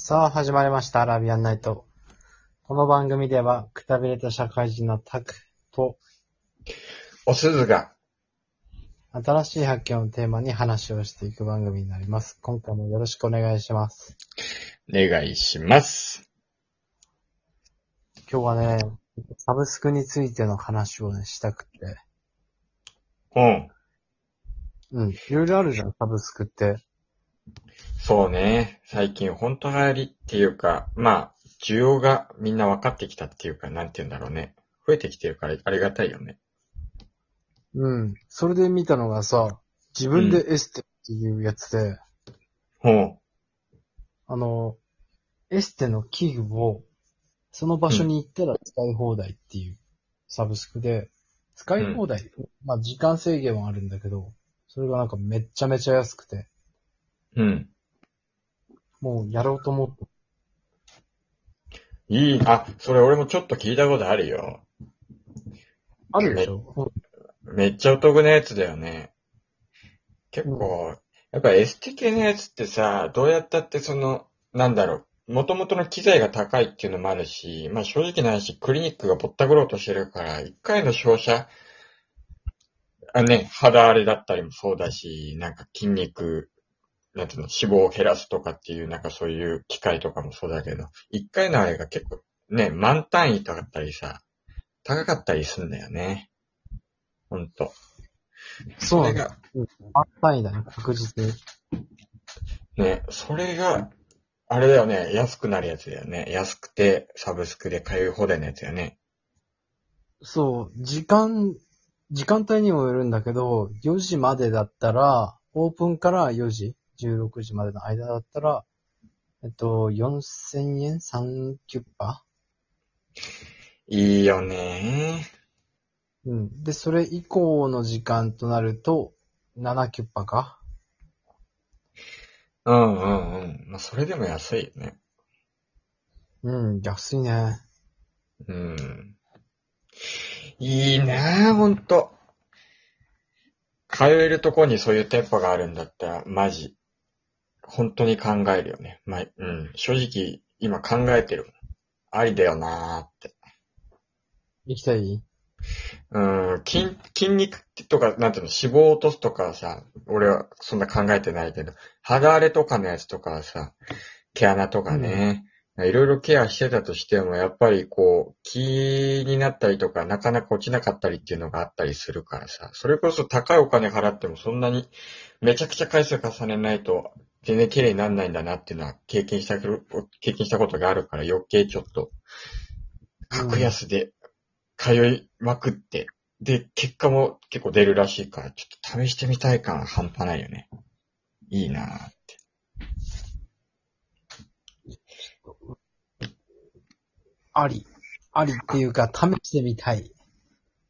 さあ、始まりました。アラビアンナイト。この番組では、くたびれた社会人のタクと、おすずが、新しい発見をテーマに話をしていく番組になります。今回もよろしくお願いします。お願いします。今日はね、サブスクについての話をね、したくて。うん。うん、いろいろあるじゃん、サブスクって。そうね。最近本当流行りっていうか、まあ、需要がみんな分かってきたっていうか、なんて言うんだろうね。増えてきてるからありがたいよね。うん。それで見たのがさ、自分でエステっていうやつで、うん。あの、エステの器具を、その場所に行ったら使い放題っていうサブスクで、使い放題、まあ時間制限はあるんだけど、それがなんかめっちゃめちゃ安くて、うん。もうやろうと思って。いい、あ、それ俺もちょっと聞いたことあるよ。あるでしょ？めっちゃお得なやつだよね。結構、やっぱエステ系のやつってさ、どうやったってその、なんだろう、元々の機材が高いっていうのもあるし、まあ正直な話、クリニックがぼったくろうとしてるから、一回の照射、あね、肌荒れだったりもそうだし、なんか筋肉、なんていうの、脂肪を減らすとかっていう、なんかそういう機械とかもそうだけど、一回のあれが結構、ね、満単位とかだったりさ、高かったりすんだよね。ほんと。そうなんだ。れが、あ単位だね、確実に。ね、それが、あれだよね、安くなるやつだよね。安くて、サブスクで通い放題のやつだよね。そう、時間、時間帯にもよるんだけど、4時までだったら、オープンから4時、16時までの間だったら、えっと、4000円 ?3 キュッパいいよねうん。で、それ以降の時間となると、7キュッパか？うんうんうん。まあ、それでも安いよね。うん、安いね。うん。いいなぁ、ほんと。通えるとこにそういう店舗があるんだったら、マジ。本当に考えるよね。まあ、うん。正直、今考えてるもん。ありだよなぁって。行きたいうん、筋、筋肉とか、なんていうの、脂肪を落とすとかはさ、俺はそんな考えてないけど、肌荒れとかのやつとかはさ、毛穴とかね、いろいろケアしてたとしても、やっぱりこう、気になったりとか、なかなか落ちなかったりっていうのがあったりするからさ、それこそ高いお金払ってもそんなに、めちゃくちゃ回数重ねないと、全然綺麗にならないんだなっていうのは経験した、経験したことがあるから余計ちょっと、格安で通いまくって、で、結果も結構出るらしいから、ちょっと試してみたい感半端ないよね。いいなぁって。あり。ありっていうか、試してみたい。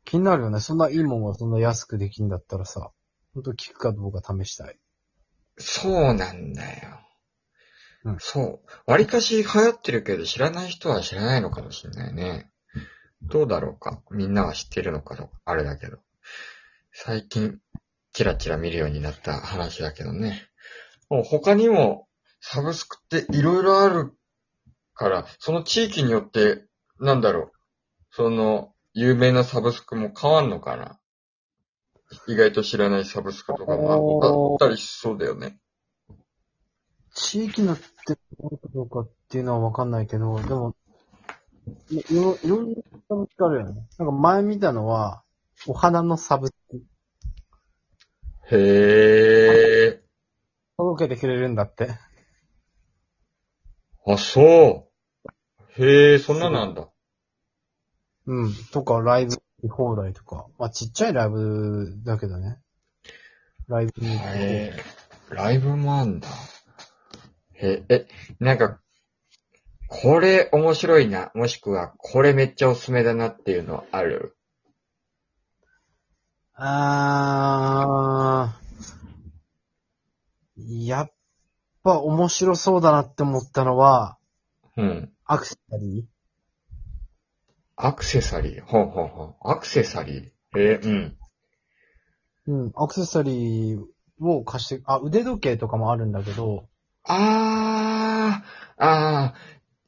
気になるよね。そんないいもんがそんな安くできんだったらさ、ほんと聞くかどうか試したい。そうなんだよ。うんそう。割かし流行ってるけど知らない人は知らないのかもしれないね。どうだろうか。みんなは知ってるのかどうか。あれだけど。最近、キラキラ見るようになった話だけどね。もう他にも、サブスクっていろいろあるから、その地域によって、なんだろう。その、有名なサブスクも変わんのかな意外と知らないサブスクとかもああったりしそうだよね。地域によってどうかどうかっていうのはわかんないけど、でも、いいろいろんなサブスクあるよね。なんか前見たのは、お花のサブスク。へえ。届けてくれるんだって。あ、そう。へえ、そんななんだ。うん。とか、ライブ放題とか。まあ、ちっちゃいライブだけどね。ライブに行って。へえ。ライブもあんだ。へえ、え、なんか、これ面白いな、もしくは、これめっちゃおすすめだなっていうのある？あー、やっぱ面白そうだなって思ったのは、うん。アクセサリーアクセサリー。ほうほうほう。アクセサリー。へえ、うん。うん、アクセサリーを貸して、あ、腕時計とかもあるんだけど、あー、ああ、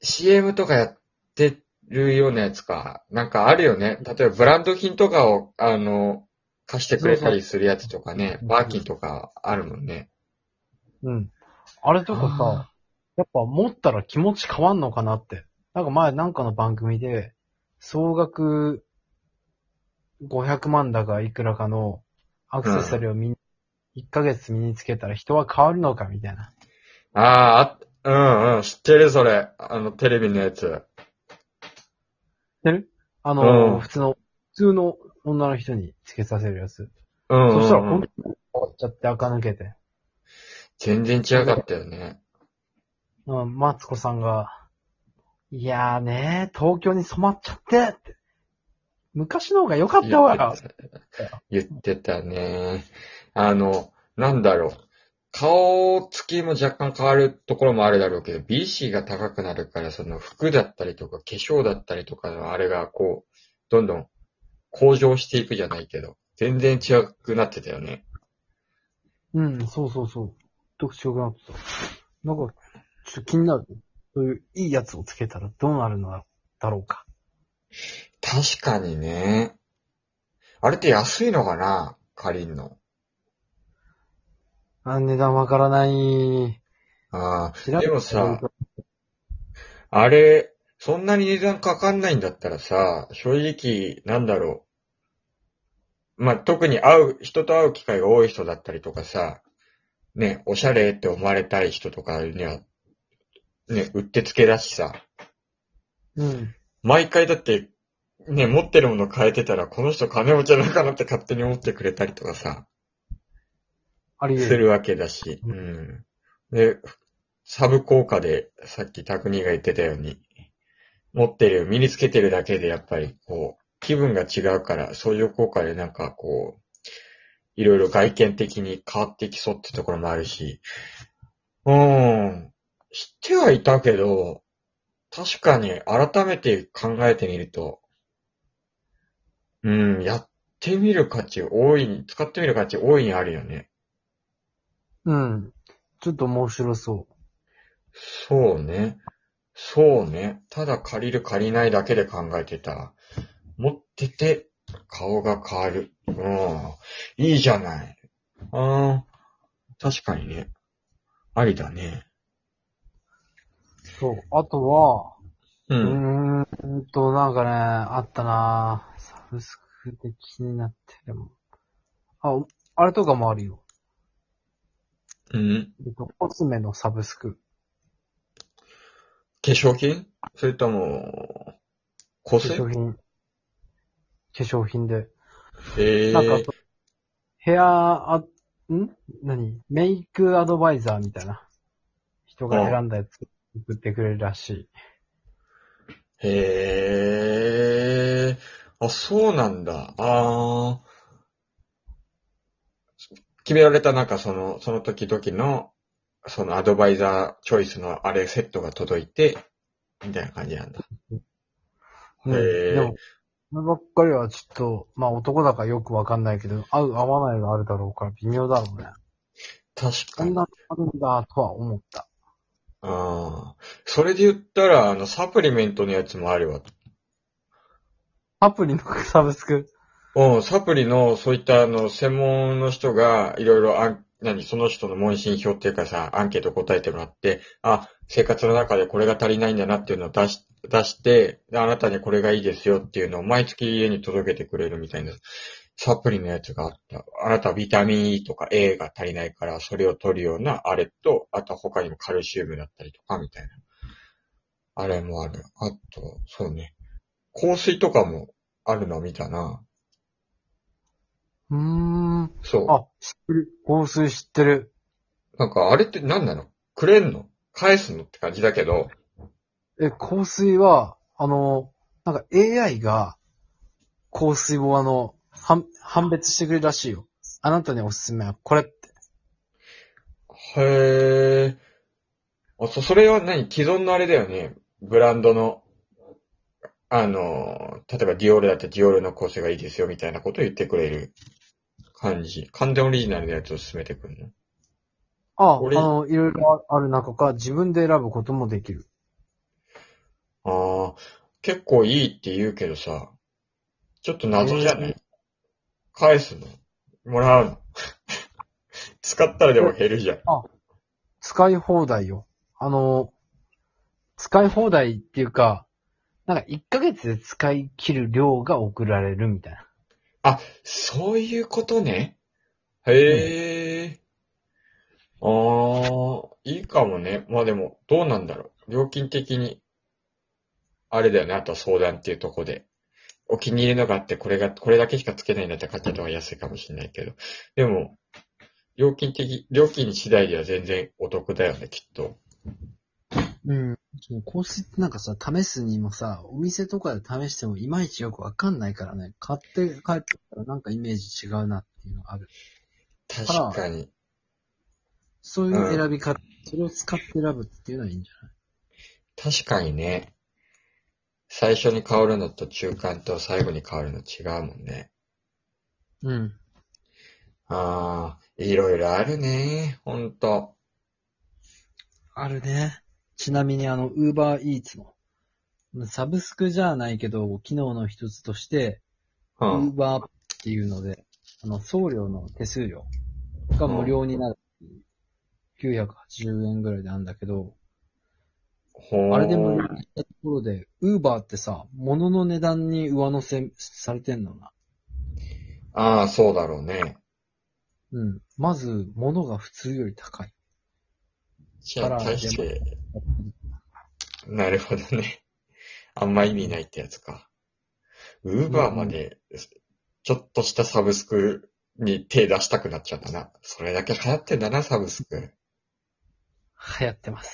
CM とかやってるようなやつか。なんかあるよね。例えばブランド品とかを、あの、貸してくれたりするやつとかね、そうそうバーキンとかあるもんね。うん。あれとかあさ、やっぱ持ったら気持ち変わんのかなって。なんか前なんかの番組で、総額500万だかいくらかのアクセサリーをみん、1ヶ月身につけたら人は変わるのかみたいな。ああ、あうんうん、知ってるそれ。あの、テレビのやつ。知ってる？あの、うん普通の、普通の女の人につけさせるやつ。うんうん、うん。そしたら本当に変わっちゃって垢抜けて。全然違かったよね。うん、マツコさんが、いやーね東京に染まっちゃってって。昔の方が良かったわ。言ってたね。あの、なんだろう。顔つきも若干変わるところもあるだろうけど、BC が高くなるから、その服だったりとか化粧だったりとかのあれがこう、どんどん向上していくじゃないけど、全然違くなってたよね。うん、そうそうそう。特徴があった。なんか、ちょっと気になる。そういういいやつをつけたらどうなるのだろうか。確かにね。あれって安いのかな？借りんの。あ、値段わからない。ああ、でもさ、あれ、そんなに値段かかんないんだったらさ、正直、なんだろう。まあ、特に会う、人と会う機会が多い人だったりとかさ、ね、おしゃれって思われたい人とかには、ね、うってつけだしさ、うん。毎回だって、ね、持ってるもの変えてたら、この人金持ちなのかなって勝手に思ってくれたりとかさ、あり得る。するわけだし、うん。で、サブ効果で、さっきタクが言ってたように、持ってる、身につけてるだけでやっぱりこう、気分が違うから、相乗効果でなんかこう、いろいろ外見的に変わってきそうってところもあるし、うーん、知ってはいたけど、確かに改めて考えてみると、うん、やってみる価値大いに、使ってみる価値大いにあるよね。うん。ちょっと面白そそうね。そうね。ただ借りる借りないだけで考えてた。持ってて、顔が変わる。うん。いいじゃない。ああ、確かにね。ありだね。う。そう。あとは、う。うんーんと、なんかね、あったなぁサブスクで気になってるもん。あ、あれとかもあるよ。うん。えっと、コスメのサブスク。化粧品？それとも、香化水粧品。化粧品で。ええなんかヘア、あ、ん？何？メイクアドバイザーみたいな人が選んだやつ送ってくれるらしい。へえ。あ、そうなんだ。ああ。決められたなんかその、その時々の、そのアドバイザーチョイスのあれセットが届いて、みたいな感じなんだ。うん。へーでも、こればっかりはちょっと、まあ男だからよくわかんないけど、合う合わないがあるだろうから微妙だろうね。確かに。こんなのあるんだとは思った。ああ。それで言ったら、あの、サプリメントのやつもあるわ。アプリのサブスク？うん、サプリの、そういったあの、専門の人が、いろいろあん、何、その人の問診票っていうかさ、アンケート答えてもらって、あ、生活の中でこれが足りないんだなっていうのを出し、出して、であなたにこれがいいですよっていうのを毎月家に届けてくれるみたいな、サプリのやつがあった。あなたはビタミン E とか A が足りないから、それを取るようなあれと、あと他にもカルシウムだったりとか、みたいな。あれもある。あと、そうね。香水とかもあるの見たな。うーん。そう。あ、知ってる。香水知ってる。なんかあれって何なの？くれんの？返すのって感じだけど。え、香水は、あの、なんか AI が香水をあの、判判別してくれるらしいよ。あなたにおすすめはこれって。へえ。あ、そ、それは何？既存のあれだよね。ブランドの、あの、例えばディオールだってディオールの香水がいいですよみたいなことを言ってくれる感じ。完全オリジナルのやつを進めてくるの？あ、あ俺の、いろいろある中から自分で選ぶこともできる。ああ、結構いいって言うけどさ、ちょっと謎じゃない、返すの？もらうの？使ったらでも減るじゃん。使い放題よ。あの、使い放題っていうか、なんか1ヶ月で使い切る量が送られるみたいな。そういうことね。へえ。ああ、いいかもね。まあでも、どうなんだろう。料金的に、あれだよね。あとは相談っていうとこで。お気に入りのがあって、これが、これだけしかつけないんだったら買った方が安いかもしれないけど。でも、料金的、料金次第では全然お得だよね、きっと。うん。香水ってなんかさ、試すにもさ、お店とかで試してもいまいちよくわかんないからね。買って帰ってきたらなんかイメージ違うなっていうのがある。確かに。そういう選び方、それを使って選ぶっていうのはいいんじゃない？確かにね。最初に香るのと中間と最後に香るの違うもんね。うん。ああ、いろいろあるね。ほんと。あるね。ちなみにあの、ウーバーイーツの、サブスクじゃないけど、機能の一つとして、うウーん。バーっていうので、あの、送料の手数料が無料になる。980円ぐらいであるんだけど、あれで無料にしたところで、ウーバーってさ、物の値段に上乗せされてんのな。ああ、そうだろうね。うん。まず、物が普通より高い。じゃあ、から大して、なるほどね。あんま意味ないってやつか。ウーバーまで、ちょっとしたサブスクに手出したくなっちゃったな。それだけ流行ってんだな、サブスク。流行ってます。